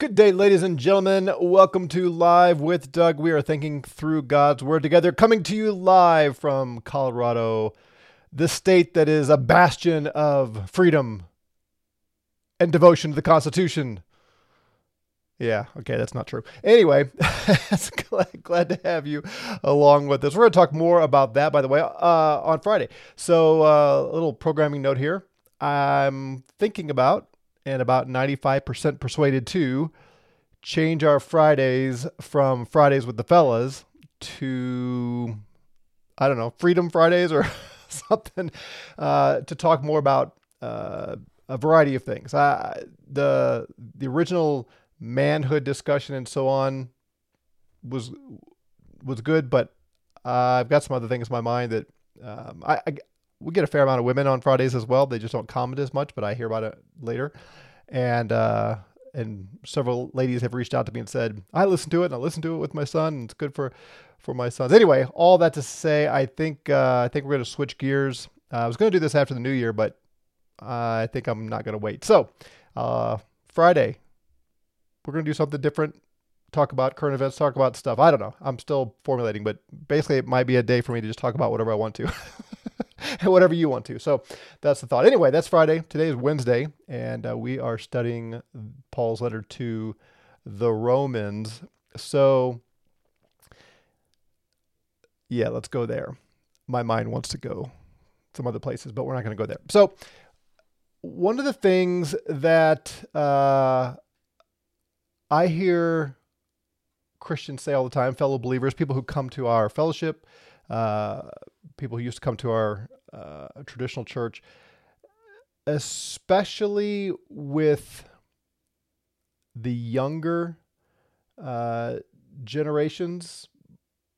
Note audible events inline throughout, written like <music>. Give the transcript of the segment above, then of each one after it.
Good day, ladies and gentlemen. Welcome to Live with Doug. We are thinking through God's Word together, coming to you live from Colorado, the state that is a bastion of freedom and devotion to the Constitution. Yeah, okay, that's not true. Anyway, <laughs> glad, to have you along with us. We're going to talk more about that, by the way, uh, on Friday. So, uh, a little programming note here. I'm thinking about and about 95% persuaded to change our Fridays from Fridays with the fellas to, I don't know, Freedom Fridays or <laughs> something uh, to talk more about uh, a variety of things. Uh, the the original manhood discussion and so on was was good, but I've got some other things in my mind that um, I, I we get a fair amount of women on Fridays as well. They just don't comment as much, but I hear about it later. And uh, and several ladies have reached out to me and said, I listen to it and I listen to it with my son and it's good for for my sons. Anyway, all that to say, I think uh, I think we're going to switch gears. Uh, I was going to do this after the new year, but I think I'm not going to wait. So, uh, Friday, we're going to do something different. Talk about current events, talk about stuff. I don't know. I'm still formulating, but basically, it might be a day for me to just talk about whatever I want to. <laughs> <laughs> whatever you want to. So that's the thought. Anyway, that's Friday. Today is Wednesday, and uh, we are studying Paul's letter to the Romans. So, yeah, let's go there. My mind wants to go some other places, but we're not going to go there. So, one of the things that uh, I hear Christians say all the time, fellow believers, people who come to our fellowship, uh, people who used to come to our uh, traditional church, especially with the younger uh, generations,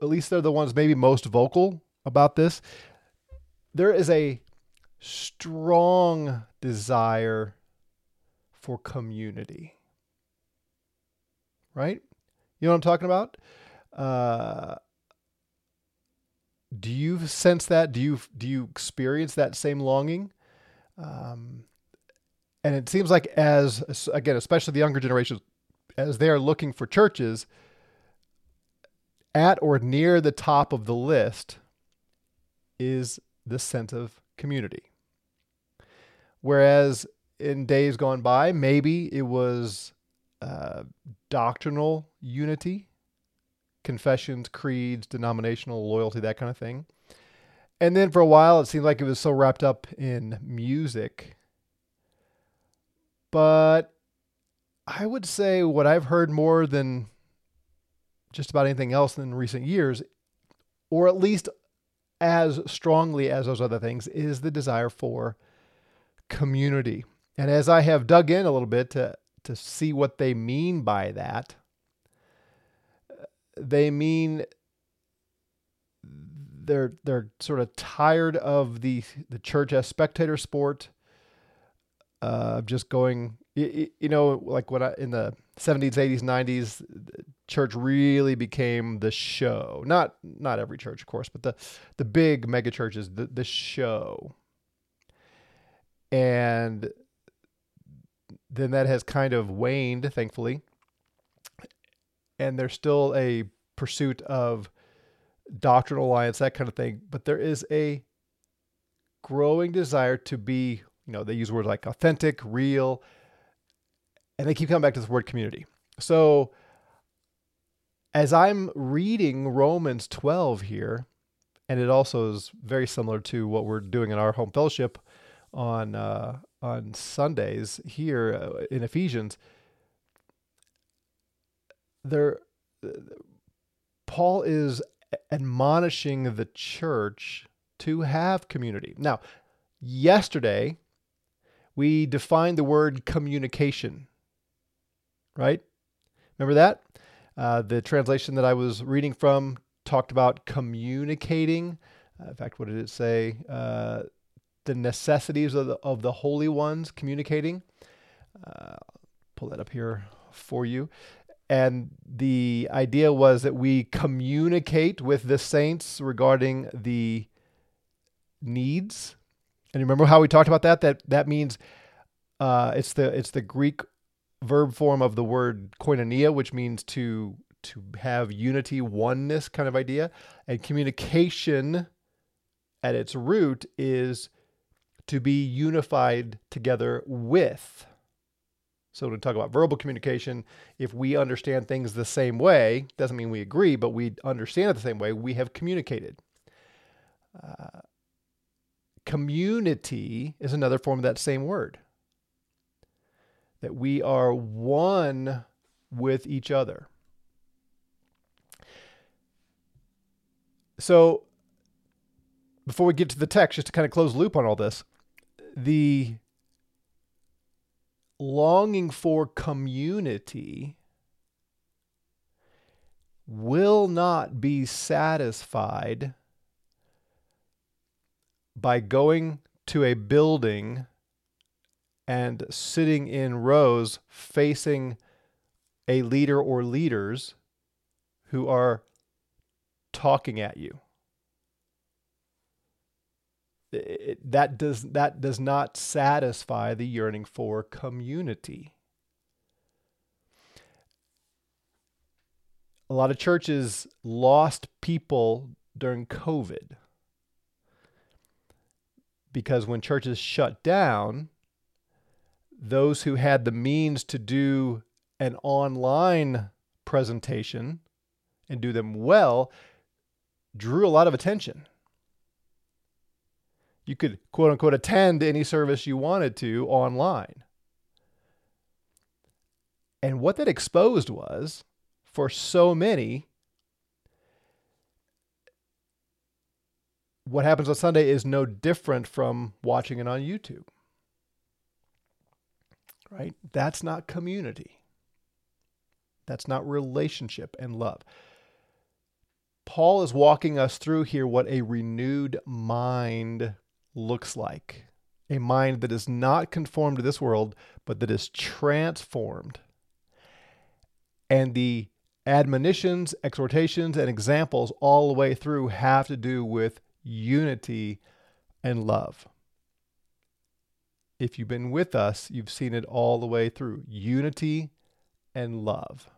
at least they're the ones maybe most vocal about this. There is a strong desire for community. Right? You know what I'm talking about? Uh, do you sense that? Do you do you experience that same longing? Um, and it seems like as again, especially the younger generations, as they are looking for churches, at or near the top of the list is the sense of community. Whereas in days gone by, maybe it was uh, doctrinal unity confessions, creeds, denominational loyalty, that kind of thing. And then for a while, it seemed like it was so wrapped up in music. But I would say what I've heard more than just about anything else in recent years, or at least as strongly as those other things, is the desire for community. And as I have dug in a little bit to, to see what they mean by that, they mean they're they're sort of tired of the the church as spectator sport uh just going you, you know like when I in the 70s 80s 90s church really became the show. Not not every church of course but the the big mega churches the the show. And then that has kind of waned thankfully and there's still a pursuit of doctrinal alliance, that kind of thing. But there is a growing desire to be, you know, they use words like authentic, real, and they keep coming back to this word community. So as I'm reading Romans 12 here, and it also is very similar to what we're doing in our home fellowship on uh, on Sundays here uh, in Ephesians there Paul is admonishing the church to have community. Now, yesterday we defined the word communication, right? Remember that? Uh, the translation that I was reading from talked about communicating. Uh, in fact, what did it say? Uh, the necessities of the, of the holy ones communicating. Uh, pull that up here for you. And the idea was that we communicate with the saints regarding the needs. And remember how we talked about that? That that means uh, it's the it's the Greek verb form of the word koinonia, which means to to have unity, oneness kind of idea. And communication at its root is to be unified together with. So to talk about verbal communication, if we understand things the same way, doesn't mean we agree, but we understand it the same way, we have communicated. Uh, community is another form of that same word. That we are one with each other. So, before we get to the text, just to kind of close loop on all this, the longing for community will not be satisfied by going to a building and sitting in rows facing a leader or leaders who are talking at you. It, that does that does not satisfy the yearning for community. A lot of churches lost people during COVID because when churches shut down, those who had the means to do an online presentation and do them well drew a lot of attention. You could quote unquote attend any service you wanted to online. And what that exposed was for so many, what happens on Sunday is no different from watching it on YouTube. Right? That's not community. That's not relationship and love. Paul is walking us through here what a renewed mind looks like a mind that is not conformed to this world, but that is transformed. And the admonitions, exhortations, and examples all the way through have to do with unity and love. If you've been with us, you've seen it all the way through unity and love.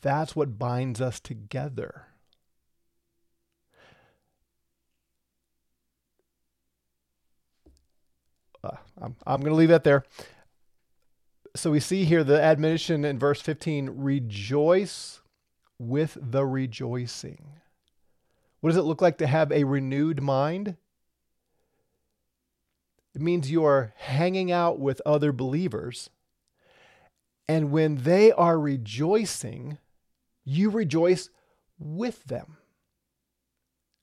That's what binds us together. Uh, I'm, I'm going to leave that there. So we see here the admonition in verse 15 rejoice with the rejoicing. What does it look like to have a renewed mind? It means you are hanging out with other believers and when they are rejoicing, you rejoice with them.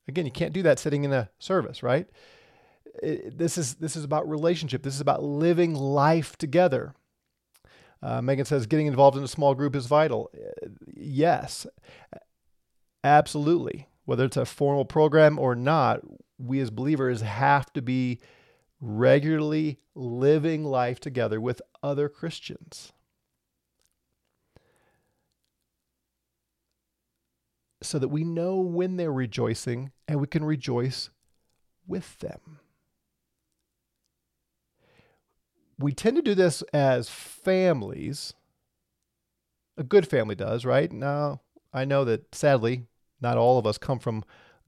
Again, you can't do that sitting in a service, right? This is this is about relationship. This is about living life together. Uh, Megan says getting involved in a small group is vital. Uh, yes, absolutely. Whether it's a formal program or not, we as believers have to be regularly living life together with other Christians. so that we know when they're rejoicing and we can rejoice with them. We tend to do this as families. A good family does, right? Now, I know that sadly, not all of us come from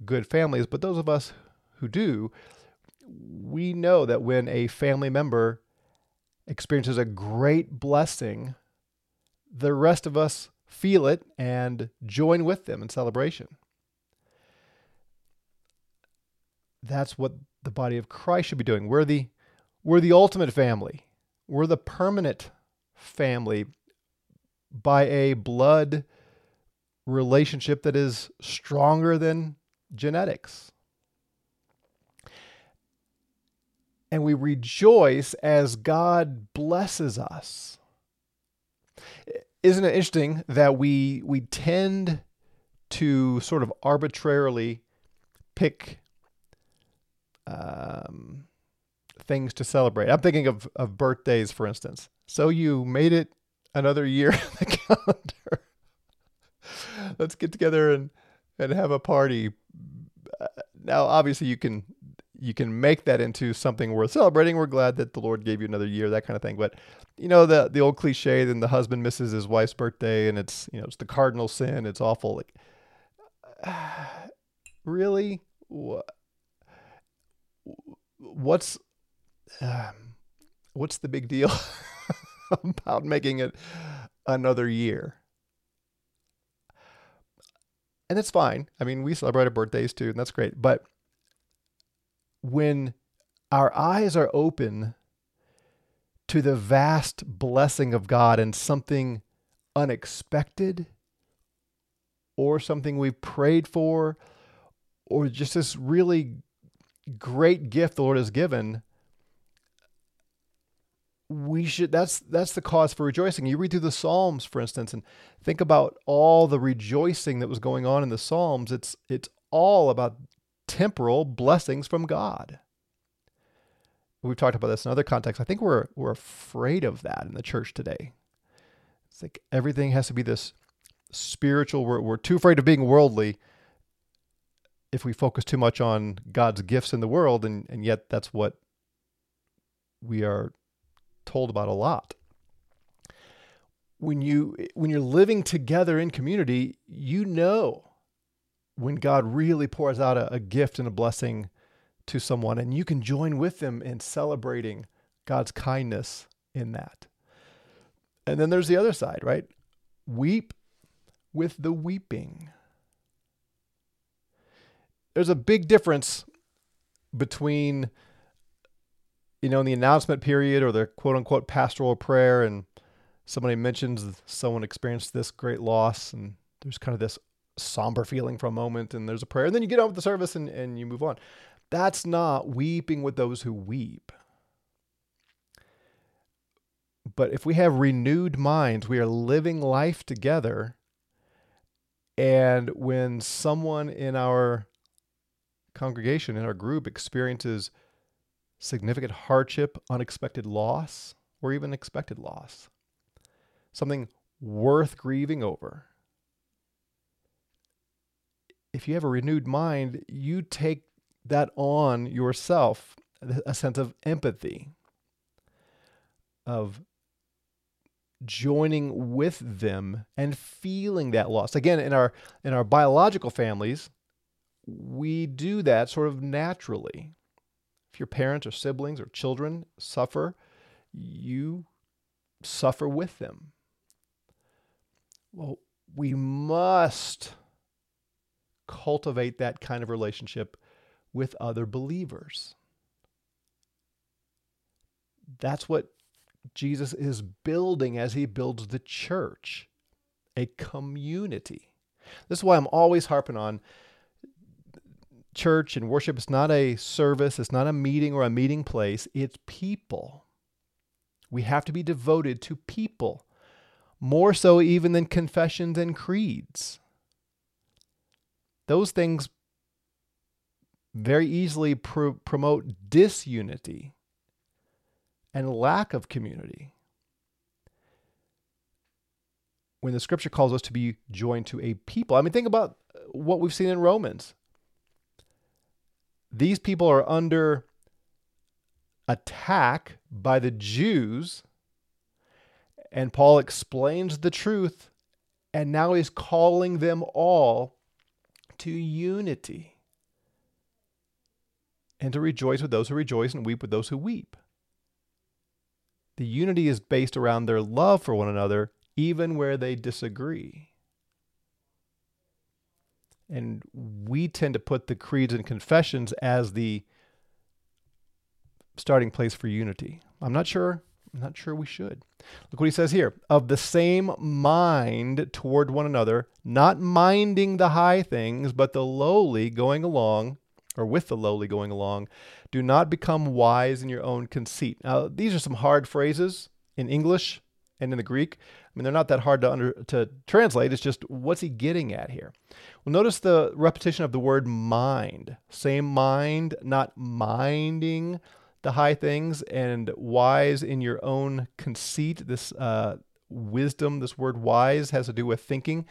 good families, but those of us who do, we know that when a family member experiences a great blessing, the rest of us feel it and join with them in celebration. That's what the body of Christ should be doing. We're the, we're the ultimate family. We're the permanent family by a blood relationship that is stronger than genetics. And we rejoice as God blesses us isn't it interesting that we we tend to sort of arbitrarily pick um, things to celebrate? I'm thinking of of birthdays, for instance. So you made it another year <laughs> in the calendar. Let's get together and and have a party. Uh, now, obviously, you can you can make that into something worth celebrating. We're glad that the Lord gave you another year, that kind of thing. But you know the the old cliche, then the husband misses his wife's birthday, and it's you know it's the cardinal sin. It's awful. Like, <sighs> really, what? what's um, what's the big deal <laughs> about making it another year? And it's fine. I mean, we celebrate our birthdays too, and that's great. But when our eyes are open to the vast blessing of God and something unexpected or something we've prayed for or just this really great gift the Lord has given, we should that's that's the cause for rejoicing. You read through the Psalms, for instance, and think about all the rejoicing that was going on in the Psalms. It's it's all about temporal blessings from God. We've talked about this in other contexts. I think we're we're afraid of that in the church today. It's like everything has to be this spiritual. We're we're too afraid of being worldly if we focus too much on God's gifts in the world, and, and yet that's what we are told about a lot. When you when you're living together in community, you know when God really pours out a, a gift and a blessing to someone, and you can join with them in celebrating God's kindness in that. And then there's the other side, right? Weep with the weeping there's a big difference between you know in the announcement period or the quote unquote pastoral prayer and somebody mentions someone experienced this great loss and there's kind of this somber feeling for a moment and there's a prayer and then you get on with the service and, and you move on. That's not weeping with those who weep. But if we have renewed minds we are living life together and when someone in our congregation, in our group, experiences significant hardship, unexpected loss, or even expected loss, something worth grieving over. If you have a renewed mind, you take that on yourself, a sense of empathy, of joining with them and feeling that loss. Again, in our in our biological families, we do that sort of naturally. If your parents or siblings or children suffer, you suffer with them. Well, we must cultivate that kind of relationship with other believers. That's what Jesus is building as he builds the church a community. This is why I'm always harping on church and worship is not a service, it's not a meeting or a meeting place, it's people. We have to be devoted to people, more so even than confessions and creeds. Those things very easily promote disunity and lack of community. When the scripture calls us to be joined to a people, I mean, think about what we've seen in Romans these people are under attack by the Jews. And Paul explains the truth, and now he's calling them all to unity and to rejoice with those who rejoice and weep with those who weep. The unity is based around their love for one another, even where they disagree. And we tend to put the creeds and confessions as the starting place for unity. I'm not sure. I'm not sure we should. Look what he says here of the same mind toward one another, not minding the high things, but the lowly going along, or with the lowly going along. Do not become wise in your own conceit. Now, these are some hard phrases in English and in the Greek. I mean, they're not that hard to under to translate. It's just what's he getting at here? Well, notice the repetition of the word mind. Same mind, not minding the high things, and wise in your own conceit. This uh, wisdom, this word wise, has to do with thinking.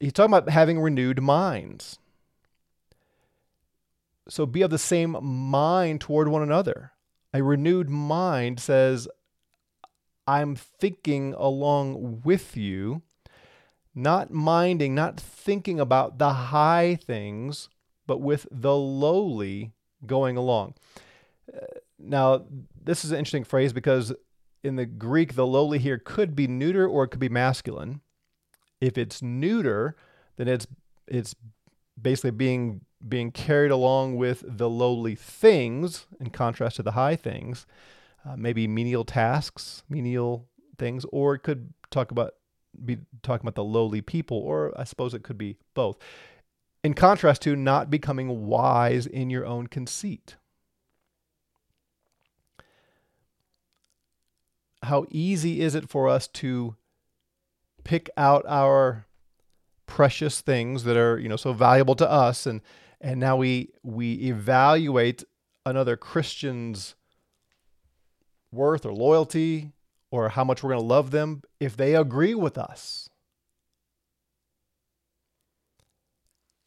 He's talking about having renewed minds. so be of the same mind toward one another. A renewed mind says, I'm thinking along with you, not minding, not thinking about the high things, but with the lowly going along. Uh, now, this is an interesting phrase because in the Greek, the lowly here could be neuter or it could be masculine. If it's neuter, then it's it's basically being being carried along with the lowly things in contrast to the high things, uh, maybe menial tasks, menial things, or it could talk about be talking about the lowly people, or I suppose it could be both. In contrast to not becoming wise in your own conceit. How easy is it for us to pick out our precious things that are, you know, so valuable to us and and now we we evaluate another Christian's worth or loyalty or how much we're going to love them if they agree with us.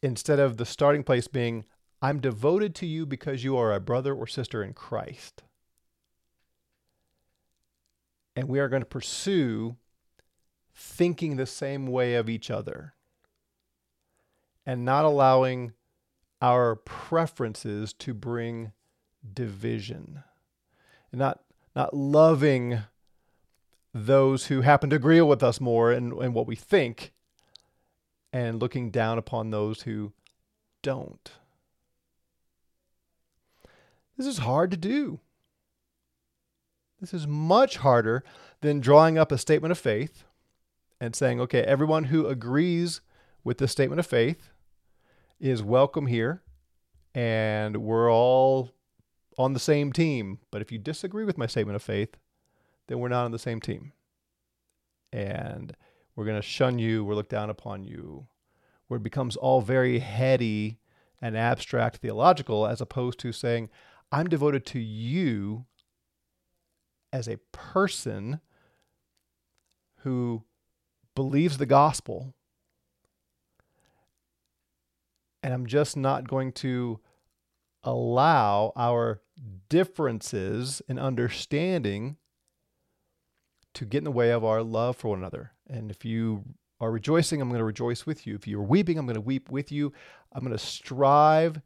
Instead of the starting place being, I'm devoted to you because you are a brother or sister in Christ. And we are going to pursue thinking the same way of each other and not allowing our preferences to bring division and not not loving those who happen to agree with us more in what we think and looking down upon those who don't. This is hard to do. This is much harder than drawing up a statement of faith and saying, okay, everyone who agrees with this statement of faith is welcome here and we're all on the same team. But if you disagree with my statement of faith, then we're not on the same team. And we're going to shun you, we're look down upon you, where it becomes all very heady and abstract theological, as opposed to saying, I'm devoted to you as a person who believes the gospel and I'm just not going to allow our differences in understanding to get in the way of our love for one another. And if you are rejoicing, I'm going to rejoice with you. If you're weeping, I'm going to weep with you. I'm going to strive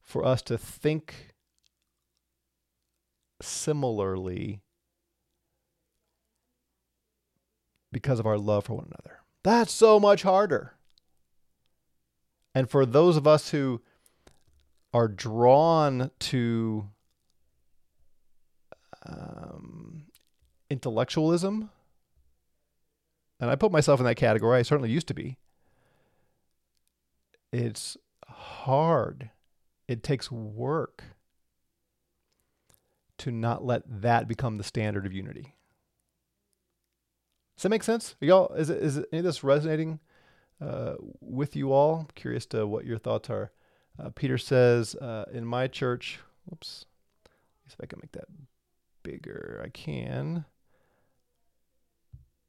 for us to think similarly because of our love for one another. That's so much harder. And for those of us who are drawn to um, intellectualism, and I put myself in that category, I certainly used to be. It's hard. It takes work to not let that become the standard of unity. Does that make sense? Are y'all, is is any of this resonating uh, with you all. Curious to what your thoughts are. Uh, Peter says, uh, in my church, whoops, see if I can make that bigger. I can,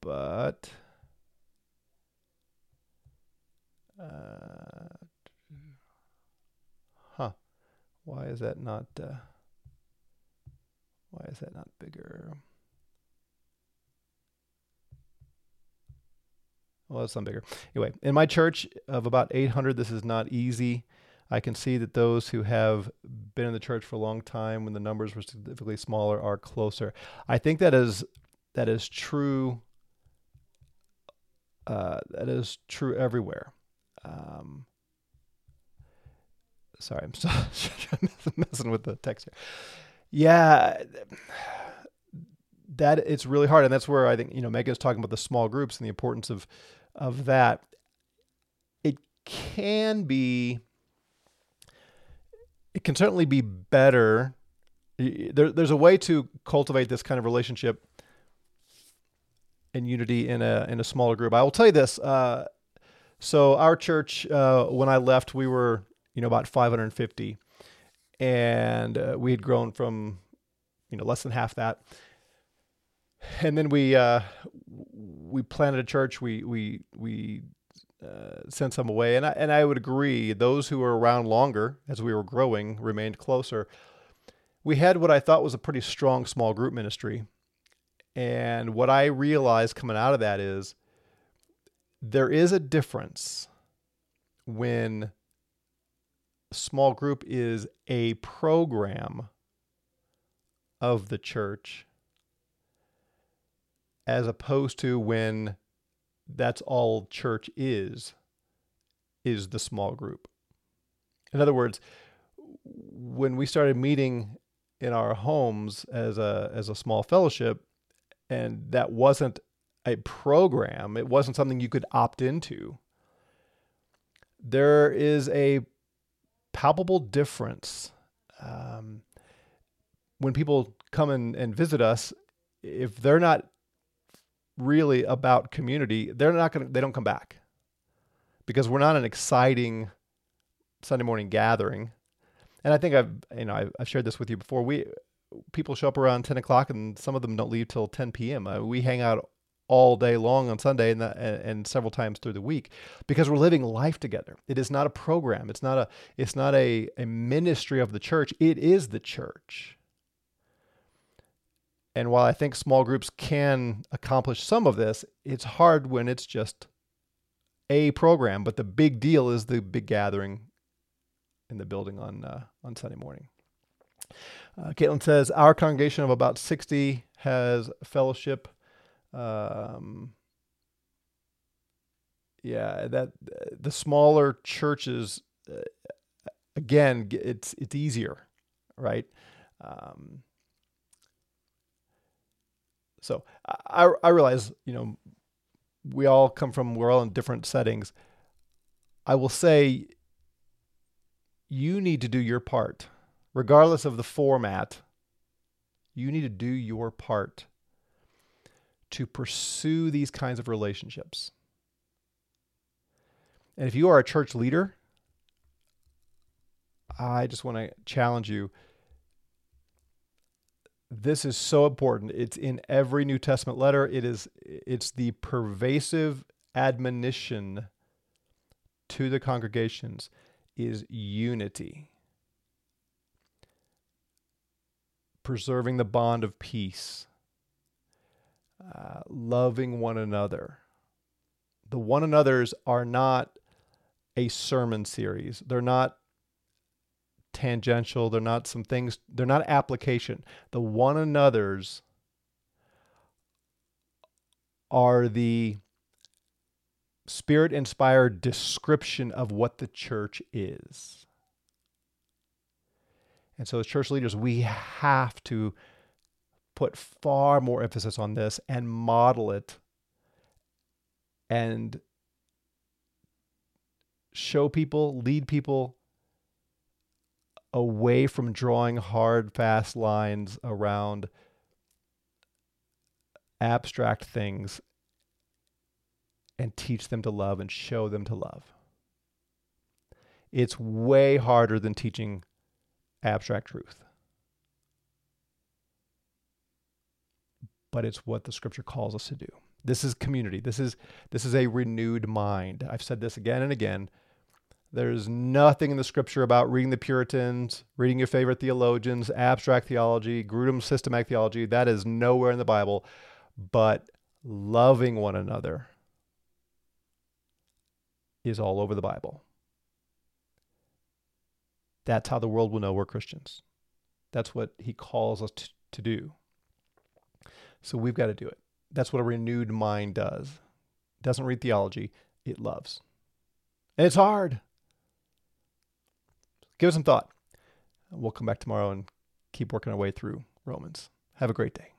but uh, huh? Why is that not? Uh, why is that not bigger? Well, it's some bigger. Anyway, in my church of about 800, this is not easy. I can see that those who have been in the church for a long time, when the numbers were significantly smaller, are closer. I think that is that is true. Uh, that is true everywhere. Um, sorry, I'm <laughs> so messing with the text here. Yeah, that it's really hard, and that's where I think you know Megan's talking about the small groups and the importance of of that, it can be, it can certainly be better. There, there's a way to cultivate this kind of relationship and unity in a in a smaller group. I will tell you this. Uh, so our church, uh, when I left, we were you know about 550, and uh, we had grown from you know less than half that and then we uh, we planted a church. We we we uh, sent some away, and I, and I would agree. Those who were around longer as we were growing remained closer. We had what I thought was a pretty strong small group ministry, and what I realized coming out of that is there is a difference when small group is a program of the church as opposed to when that's all church is is the small group. In other words, when we started meeting in our homes as a as a small fellowship and that wasn't a program, it wasn't something you could opt into. There is a palpable difference um, when people come and, and visit us. If they're not really about community, they're not going to, they don't come back because we're not an exciting Sunday morning gathering. And I think I've, you know, I've, I've shared this with you before. We, people show up around 10 o'clock and some of them don't leave till 10 p.m. Uh, we hang out all day long on Sunday and, that, and, and several times through the week because we're living life together. It is not a program. It's not a, it's not a, a ministry of the church. It is the church. And while I think small groups can accomplish some of this, it's hard when it's just a program. But the big deal is the big gathering in the building on uh, on Sunday morning. Uh, Caitlin says our congregation of about sixty has fellowship. Um, yeah, that the smaller churches, uh, again, it's it's easier, right? Um, so I, I realize, you know, we all come from, we're all in different settings. I will say you need to do your part, regardless of the format. You need to do your part to pursue these kinds of relationships. And if you are a church leader, I just want to challenge you this is so important. It's in every New Testament letter. It is it's the pervasive admonition to the congregations is unity. Preserving the bond of peace. Uh, loving one another. The one another's are not a sermon series. They're not tangential. They're not some things, they're not application. The one another's are the spirit inspired description of what the church is. And so, as church leaders, we have to put far more emphasis on this and model it and show people, lead people away from drawing hard, fast lines around abstract things and teach them to love and show them to love. It's way harder than teaching abstract truth. But it's what the scripture calls us to do. This is community. This is this is a renewed mind. I've said this again and again. There's nothing in the scripture about reading the Puritans, reading your favorite theologians, abstract theology, Grudem's systematic theology. That is nowhere in the Bible. But loving one another is all over the Bible. That's how the world will know we're Christians. That's what he calls us to, to do. So we've got to do it. That's what a renewed mind does. It doesn't read theology, it loves. And it's hard give it some thought. We'll come back tomorrow and keep working our way through Romans. Have a great day.